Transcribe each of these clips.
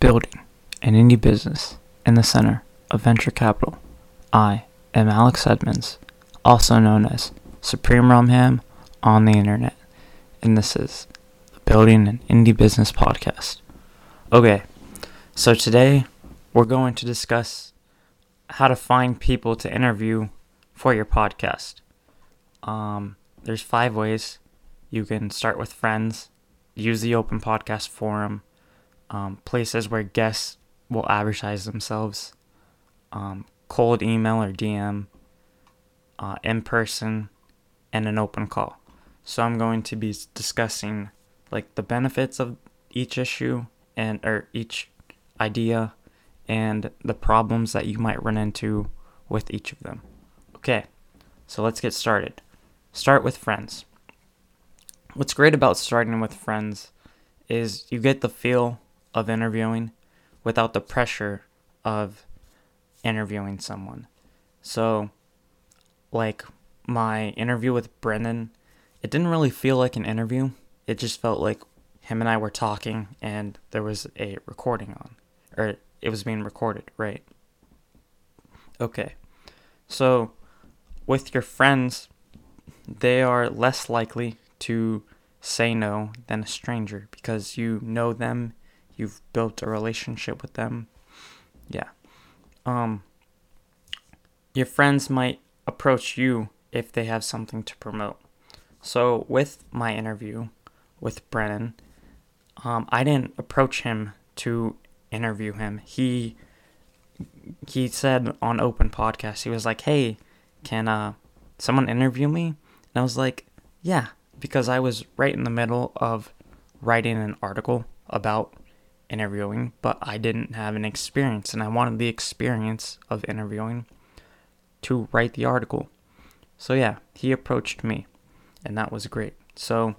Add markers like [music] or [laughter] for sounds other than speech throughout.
building an indie business in the center of venture capital. I am Alex Edmonds, also known as Supreme Rumham on the internet, and this is the Building an Indie Business podcast. Okay, so today we're going to discuss how to find people to interview for your podcast. Um, there's five ways you can start with friends, use the open podcast forum, um, places where guests will advertise themselves, um, cold email or DM, uh, in person, and an open call. So I'm going to be discussing like the benefits of each issue and or each idea and the problems that you might run into with each of them. Okay, so let's get started. Start with friends. What's great about starting with friends is you get the feel of interviewing without the pressure of interviewing someone. So, like my interview with Brennan, it didn't really feel like an interview. It just felt like him and I were talking and there was a recording on, or it was being recorded, right? Okay. So, with your friends, they are less likely to say no than a stranger because you know them, you've built a relationship with them. Yeah. Um your friends might approach you if they have something to promote. So with my interview with Brennan, um, I didn't approach him to interview him. He he said on open podcast, he was like, "Hey, can uh someone interview me?" And I was like, "Yeah," because I was right in the middle of writing an article about interviewing, but I didn't have an experience and I wanted the experience of interviewing to write the article. So yeah, he approached me and that was great. So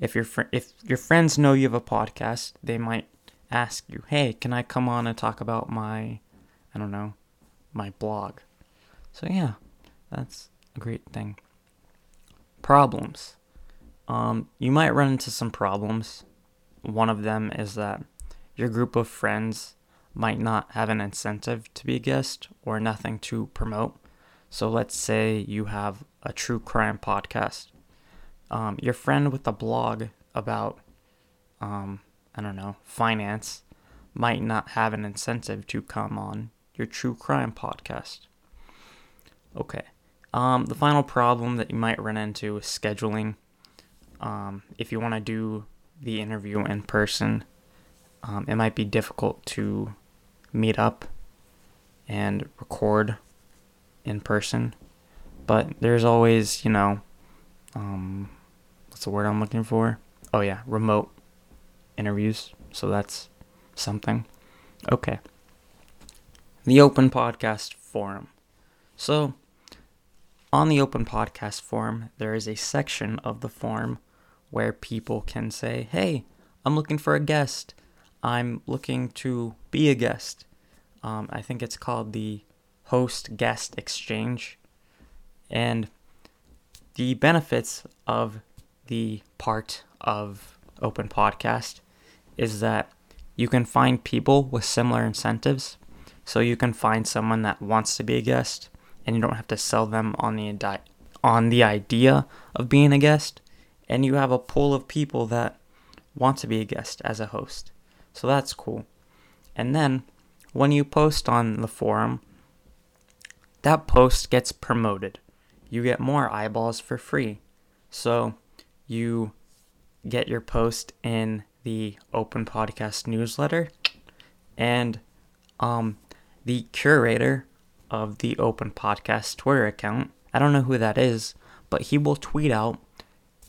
if your fr- if your friends know you have a podcast, they might ask you, "Hey, can I come on and talk about my I don't know, my blog?" So yeah, that's a great thing. Problems. Um, you might run into some problems. One of them is that your group of friends might not have an incentive to be a guest or nothing to promote. So let's say you have a true crime podcast. Um, your friend with a blog about, um, I don't know, finance might not have an incentive to come on your true crime podcast. Okay. Um, the final problem that you might run into is scheduling. Um, if you want to do the interview in person, um, it might be difficult to meet up and record in person. But there's always, you know, um, what's the word I'm looking for? Oh, yeah, remote interviews. So that's something. Okay. The Open Podcast Forum. So, on the Open Podcast Forum, there is a section of the forum where people can say, hey, I'm looking for a guest. I'm looking to be a guest. Um, I think it's called the host guest exchange. And the benefits of the part of Open Podcast is that you can find people with similar incentives. So you can find someone that wants to be a guest and you don't have to sell them on the on the idea of being a guest and you have a pool of people that want to be a guest as a host. So that's cool. And then when you post on the forum, that post gets promoted. You get more eyeballs for free. So you get your post in the Open Podcast newsletter, and um, the curator of the Open Podcast Twitter account, I don't know who that is, but he will tweet out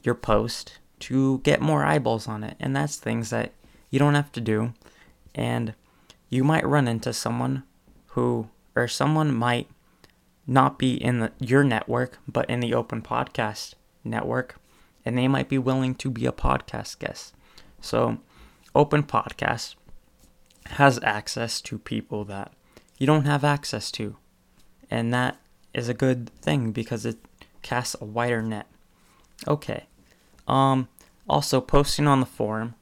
your post to get more eyeballs on it. And that's things that you don't have to do. And you might run into someone who, or someone might not be in the, your network, but in the open podcast network, and they might be willing to be a podcast guest. So, open podcast has access to people that you don't have access to, and that is a good thing because it casts a wider net. Okay. Um, also, posting on the forum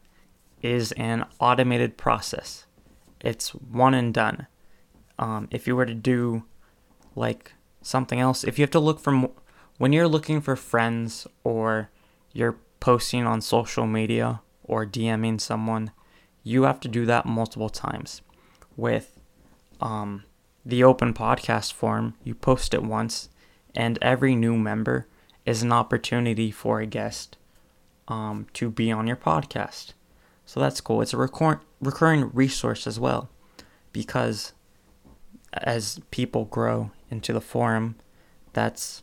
is an automated process. it's one and done. Um, if you were to do like something else, if you have to look for when you're looking for friends or you're posting on social media or DMing someone, you have to do that multiple times. With um, the open podcast forum, you post it once, and every new member is an opportunity for a guest um, to be on your podcast. So that's cool. It's a recur- recurring resource as well because as people grow into the forum, that's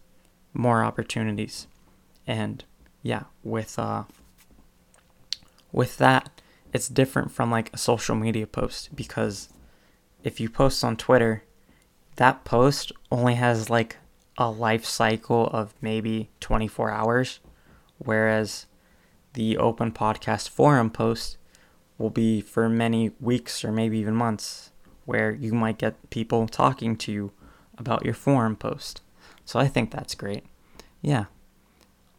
more opportunities. And yeah, with uh with that, it's different from like a social media post because if you post on Twitter, that post only has like a life cycle of maybe 24 hours, whereas the open podcast forum post will be for many weeks or maybe even months, where you might get people talking to you about your forum post. So I think that's great. Yeah.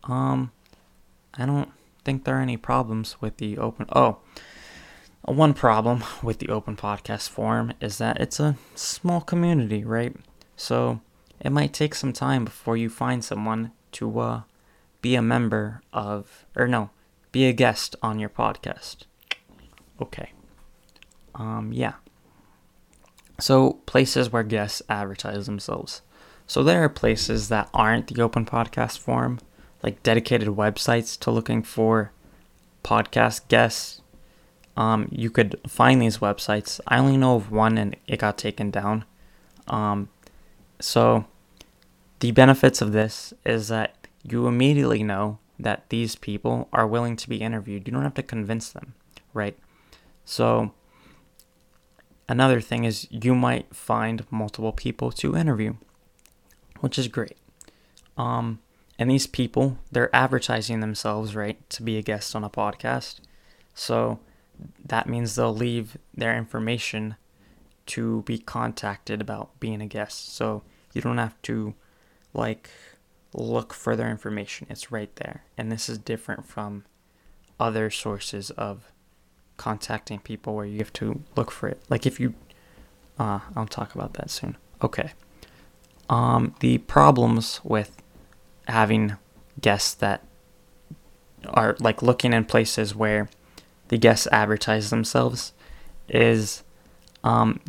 Um, I don't think there are any problems with the open. Oh, one problem [laughs] with the open podcast forum is that it's a small community, right? So it might take some time before you find someone to uh, be a member of, or no, be a guest on your podcast. Okay. Um, yeah. So, places where guests advertise themselves. So, there are places that aren't the open podcast forum, like dedicated websites to looking for podcast guests. Um, you could find these websites. I only know of one and it got taken down. Um, so, the benefits of this is that you immediately know that these people are willing to be interviewed. You don't have to convince them, right? So, another thing is you might find multiple people to interview, which is great. Um, and these people, they're advertising themselves, right, to be a guest on a podcast. So, that means they'll leave their information to be contacted about being a guest. So, you don't have to, like, look for their information. It's right there. And this is different from other sources of contacting people where you have to look for it. Like if you uh I'll talk about that soon. Okay. Um the problems with having guests that are like looking in places where the guests advertise themselves is um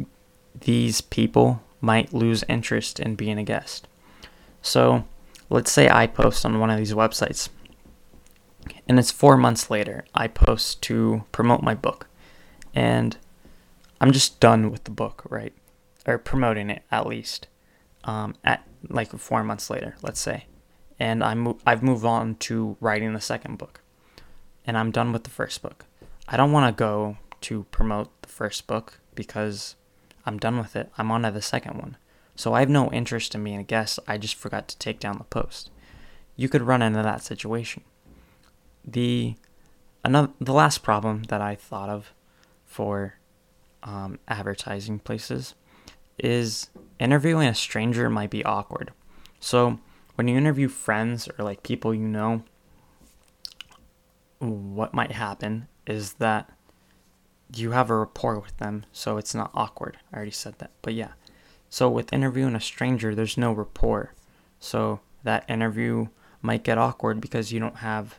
these people might lose interest in being a guest. So let's say I post on one of these websites, and it's four months later, I post to promote my book, and I'm just done with the book, right? Or promoting it at least, um, at like four months later, let's say, and I'm I've moved on to writing the second book, and I'm done with the first book. I don't want to go to promote the first book because I'm done with it. I'm on to the second one. So I have no interest in being a guest. I just forgot to take down the post. You could run into that situation. The another the last problem that I thought of for um, advertising places is interviewing a stranger might be awkward. So when you interview friends or like people you know, what might happen is that you have a rapport with them, so it's not awkward. I already said that, but yeah. So with interviewing a stranger, there's no rapport. So that interview might get awkward because you don't have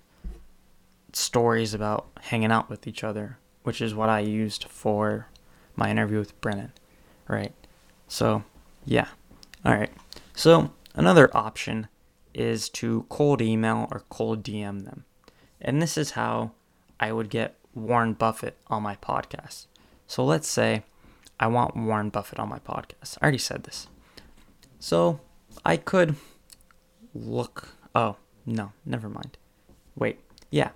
stories about hanging out with each other, which is what I used for my interview with Brennan, right? So, yeah. All right. So, another option is to cold email or cold DM them. And this is how I would get Warren Buffett on my podcast. So, let's say I want Warren Buffett on my podcast. I already said this. So I could look. Oh, no, never mind. Wait, yeah.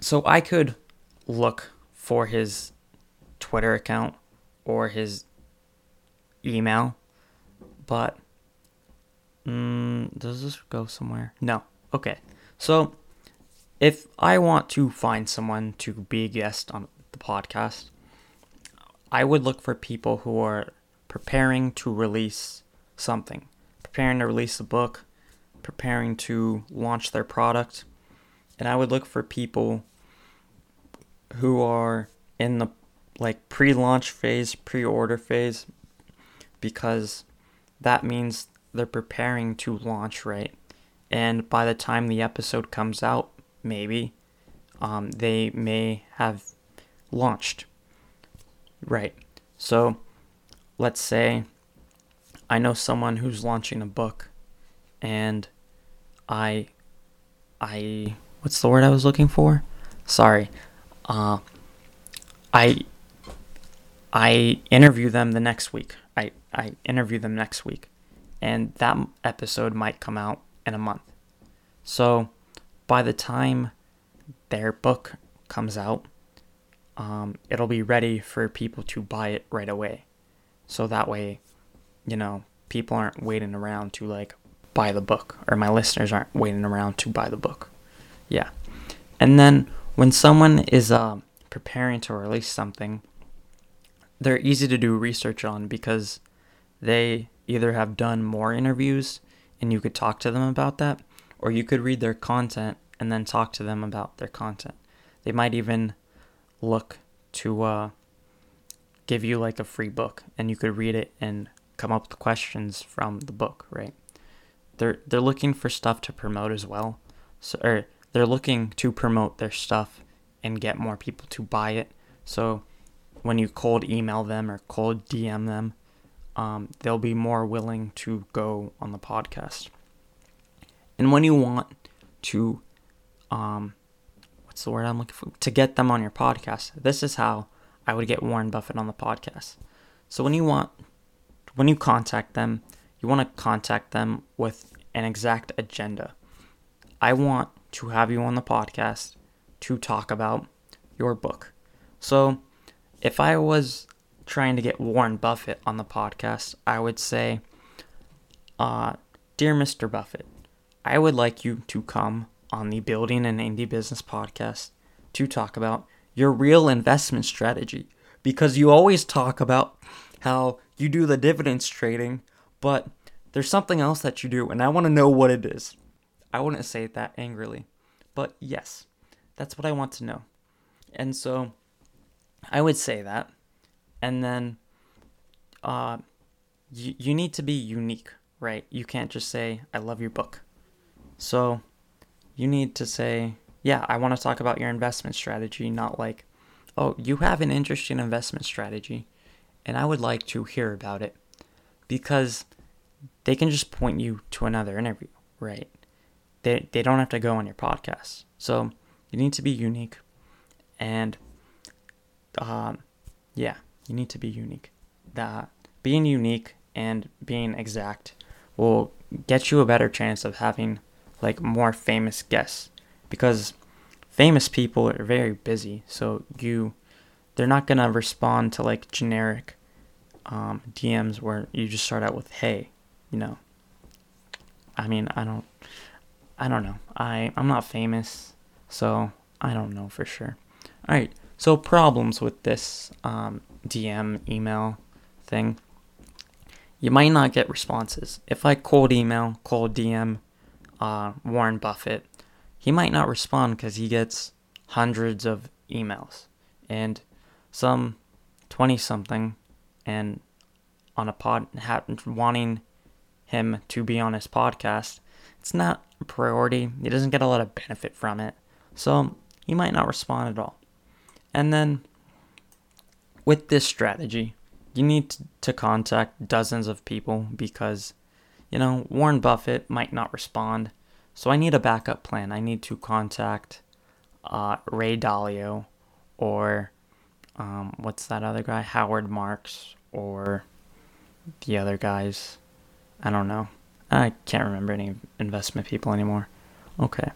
So I could look for his Twitter account or his email, but mm, does this go somewhere? No. Okay. So if I want to find someone to be a guest on the podcast, I would look for people who are preparing to release something, preparing to release a book, preparing to launch their product. And I would look for people who are in the like pre-launch phase, pre-order phase because that means they're preparing to launch, right? And by the time the episode comes out, maybe um, they may have launched. Right. So let's say I know someone who's launching a book and I I what's the word I was looking for? Sorry. Uh I I interview them the next week. I I interview them next week. And that episode might come out in a month. So by the time their book comes out, um, it'll be ready for people to buy it right away. So that way, you know, people aren't waiting around to like buy the book, or my listeners aren't waiting around to buy the book. Yeah. And then when someone is uh, preparing to release something, they're easy to do research on because they either have done more interviews and you could talk to them about that, or you could read their content and then talk to them about their content. They might even look to uh, give you like a free book and you could read it and come up with questions from the book, right? They're they're looking for stuff to promote as well. So or they're looking to promote their stuff and get more people to buy it. So when you cold email them or cold DM them, um, they'll be more willing to go on the podcast. And when you want to um, what's the word I'm looking for? To get them on your podcast. This is how I would get Warren Buffett on the podcast. So when you want, when you contact them, you want to contact them with an exact agenda. I want to have you on the podcast to talk about your book. So if I was trying to get Warren Buffett on the podcast, I would say, uh, Dear Mr. Buffett, I would like you to come on the Building an Indie Business podcast to talk about your real investment strategy because you always talk about how you do the dividends trading, but there's something else that you do, and I want to know what it is. I wouldn't say that angrily, but yes, that's what I want to know. And so I would say that. And then uh, you, you need to be unique, right? You can't just say, I love your book. So you need to say, yeah, I want to talk about your investment strategy, not like, oh, you have an interesting investment strategy and I would like to hear about it because they can just point you to another interview, right? They, they don't have to go on your podcast. So you need to be unique and um, yeah, you need to be unique. That being unique and being exact will get you a better chance of having like more famous guests because famous people are very busy so you they're not gonna respond to like generic um, DMs where you just start out with hey you know I mean I don't I don't know. I I'm not famous so I don't know for sure. All right so problems with this um, DM email thing. You might not get responses. If I cold email cold DM uh, Warren Buffett, he might not respond because he gets hundreds of emails and some 20 something and on a pod ha- wanting him to be on his podcast it's not priority he doesn't get a lot of benefit from it so he might not respond at all and then with this strategy you need to contact dozens of people because you know, Warren Buffett might not respond. So I need a backup plan. I need to contact uh, Ray Dalio or um, what's that other guy? Howard Marks or the other guys. I don't know. I can't remember any investment people anymore. Okay.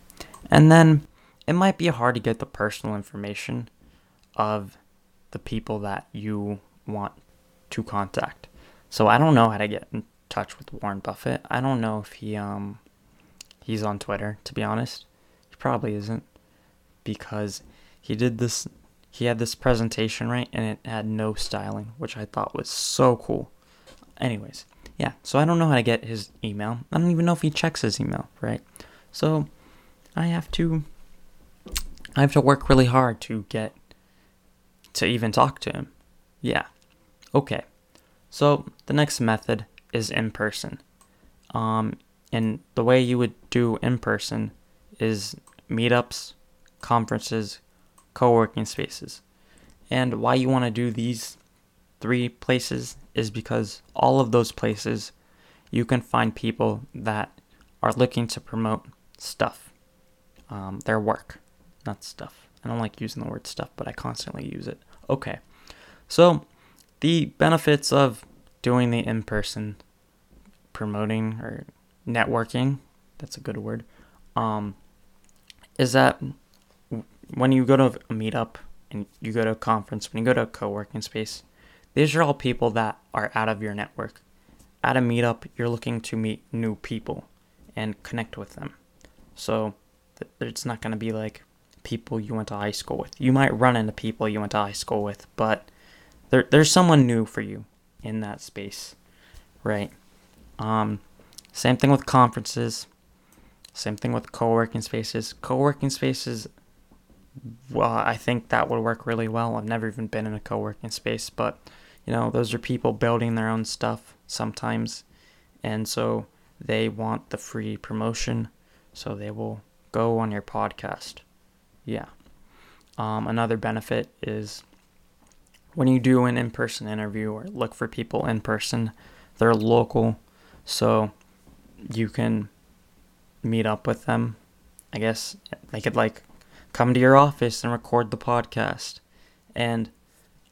And then it might be hard to get the personal information of the people that you want to contact. So I don't know how to get in touch with Warren Buffett. I don't know if he um he's on Twitter, to be honest. He probably isn't because he did this he had this presentation, right? And it had no styling, which I thought was so cool. Anyways, yeah. So I don't know how to get his email. I don't even know if he checks his email, right? So I have to I have to work really hard to get to even talk to him. Yeah. Okay. So the next method is in person. Um, and the way you would do in person is meetups, conferences, co working spaces. And why you want to do these three places is because all of those places you can find people that are looking to promote stuff, um, their work, not stuff. I don't like using the word stuff, but I constantly use it. Okay. So, the benefits of doing the in person promoting or networking, that's a good word, um, is that when you go to a meetup and you go to a conference, when you go to a co working space, these are all people that are out of your network. At a meetup, you're looking to meet new people and connect with them. So it's not going to be like people you went to high school with. You might run into people you went to high school with, but there, there's someone new for you in that space, right? Um, same thing with conferences. Same thing with co-working spaces. Co-working spaces, well, I think that would work really well. I've never even been in a co-working space, but you know, those are people building their own stuff sometimes, and so they want the free promotion, so they will go on your podcast. Yeah. Um, another benefit is when you do an in person interview or look for people in person, they're local, so you can meet up with them. I guess they could like come to your office and record the podcast. And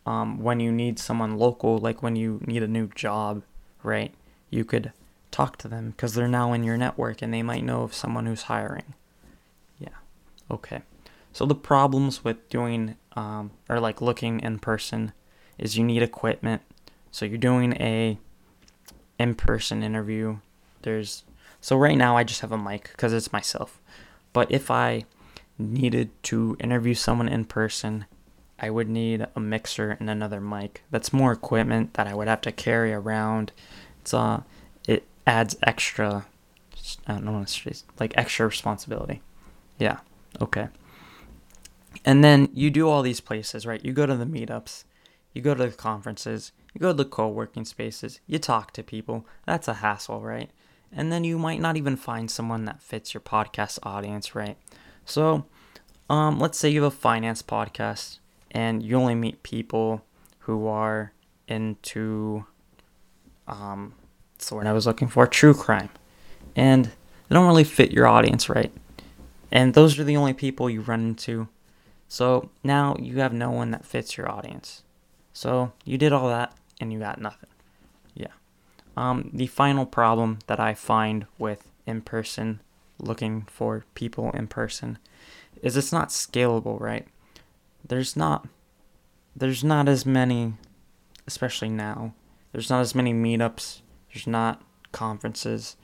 um, when you need someone local, like when you need a new job, right, you could talk to them because they're now in your network and they might know of someone who's hiring. Yeah. Okay. So the problems with doing um, or like looking in person is you need equipment. So you're doing a in-person interview. There's so right now I just have a mic because it's myself. But if I needed to interview someone in person, I would need a mixer and another mic. That's more equipment that I would have to carry around. It's uh, it adds extra. I don't know like extra responsibility. Yeah. Okay. And then you do all these places, right? You go to the meetups, you go to the conferences, you go to the co-working spaces, you talk to people. That's a hassle, right? And then you might not even find someone that fits your podcast audience, right? So, um, let's say you have a finance podcast and you only meet people who are into um that's the word I was looking for, true crime. And they don't really fit your audience right. And those are the only people you run into. So now you have no one that fits your audience. So you did all that and you got nothing. Yeah. Um, the final problem that I find with in person, looking for people in person, is it's not scalable, right? There's not there's not as many especially now there's not as many meetups there's not conferences.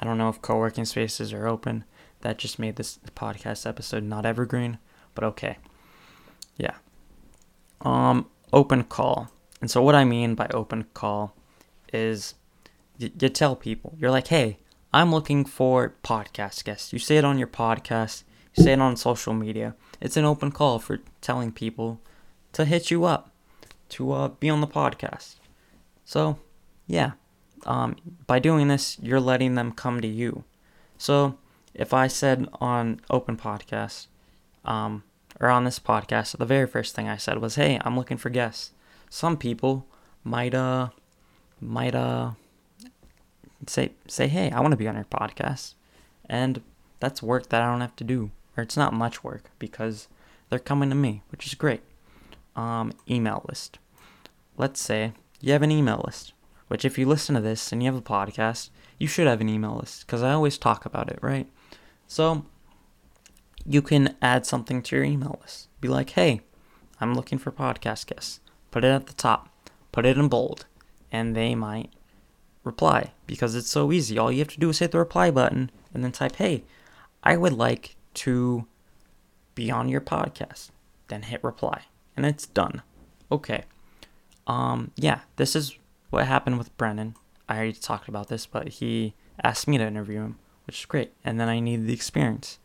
I don't know if co-working spaces are open. That just made this podcast episode not evergreen but okay. Yeah. Um open call. And so what i mean by open call is you, you tell people you're like hey i'm looking for podcast guests. You say it on your podcast say it on social media it's an open call for telling people to hit you up to uh, be on the podcast. So, yeah, um, by doing this, you're letting them come to you. So, if I said on open podcast, um, or on this podcast, the very first thing I said was, "Hey, I'm looking for guests." Some people might uh might uh say say, "Hey, I want to be on your podcast," and that's work that I don't have to do or it's not much work because they're coming to me, which is great. Um, email list. Let's say you have an email list, which if you listen to this and you have a podcast, you should have an email list because I always talk about it, right? So you can add something to your email list. Be like, hey, I'm looking for podcast guests. Put it at the top, put it in bold, and they might reply because it's so easy. All you have to do is hit the reply button and then type, hey, I would like to be on your podcast. Then hit reply. And it's done. Okay. Um, yeah, this is what happened with Brennan. I already talked about this, but he asked me to interview him, which is great. And then I needed the experience.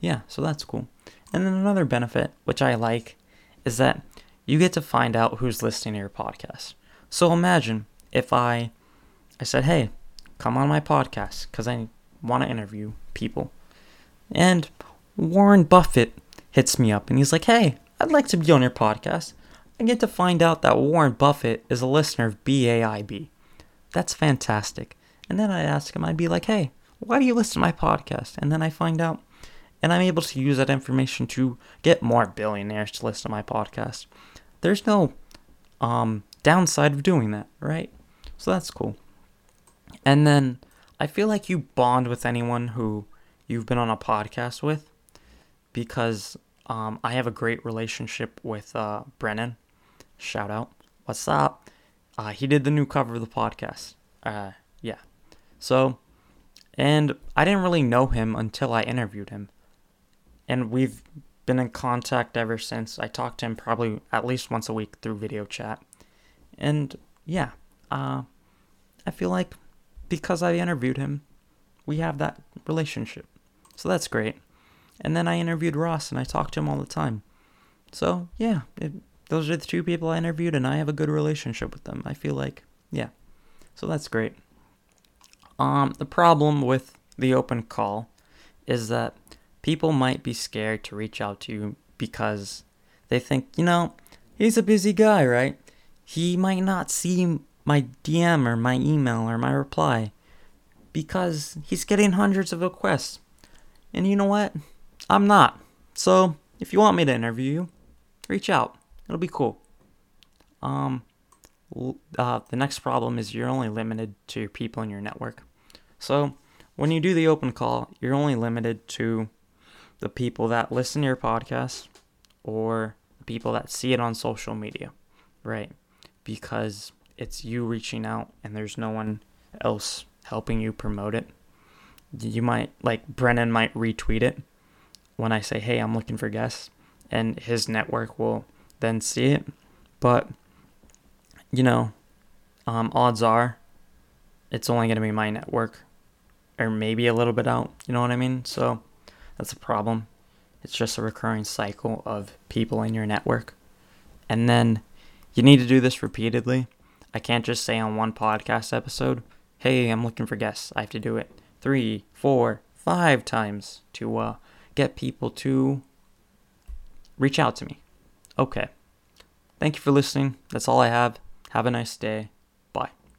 Yeah, so that's cool. And then another benefit, which I like, is that you get to find out who's listening to your podcast. So imagine if I I said, "Hey, come on my podcast cuz I want to interview people." And Warren Buffett hits me up and he's like, "Hey, I'd like to be on your podcast." I get to find out that Warren Buffett is a listener of BAIB. That's fantastic. And then I'd ask him, I'd be like, hey, why do you listen to my podcast? And then I find out, and I'm able to use that information to get more billionaires to listen to my podcast. There's no um, downside of doing that, right? So that's cool. And then I feel like you bond with anyone who you've been on a podcast with because um, I have a great relationship with uh, Brennan. Shout out. What's up? Uh, he did the new cover of the podcast. Uh, yeah. So, and I didn't really know him until I interviewed him. And we've been in contact ever since. I talked to him probably at least once a week through video chat. And yeah, uh, I feel like because I interviewed him, we have that relationship. So that's great. And then I interviewed Ross and I talked to him all the time. So yeah, it, those are the two people I interviewed and I have a good relationship with them. I feel like, yeah. So that's great. Um, the problem with the open call is that people might be scared to reach out to you because they think, you know, he's a busy guy, right? He might not see my DM or my email or my reply because he's getting hundreds of requests. And you know what? I'm not. So, if you want me to interview you, reach out. It'll be cool. Um, uh, the next problem is you're only limited to people in your network. So when you do the open call, you're only limited to the people that listen to your podcast or the people that see it on social media, right? Because it's you reaching out and there's no one else helping you promote it. You might, like, Brennan might retweet it when I say, hey, I'm looking for guests, and his network will then see it. But, you know, um, odds are it's only going to be my network or maybe a little bit out. You know what I mean? So that's a problem. It's just a recurring cycle of people in your network. And then you need to do this repeatedly. I can't just say on one podcast episode, hey, I'm looking for guests. I have to do it three, four, five times to uh, get people to reach out to me. Okay. Thank you for listening. That's all I have. Have a nice day.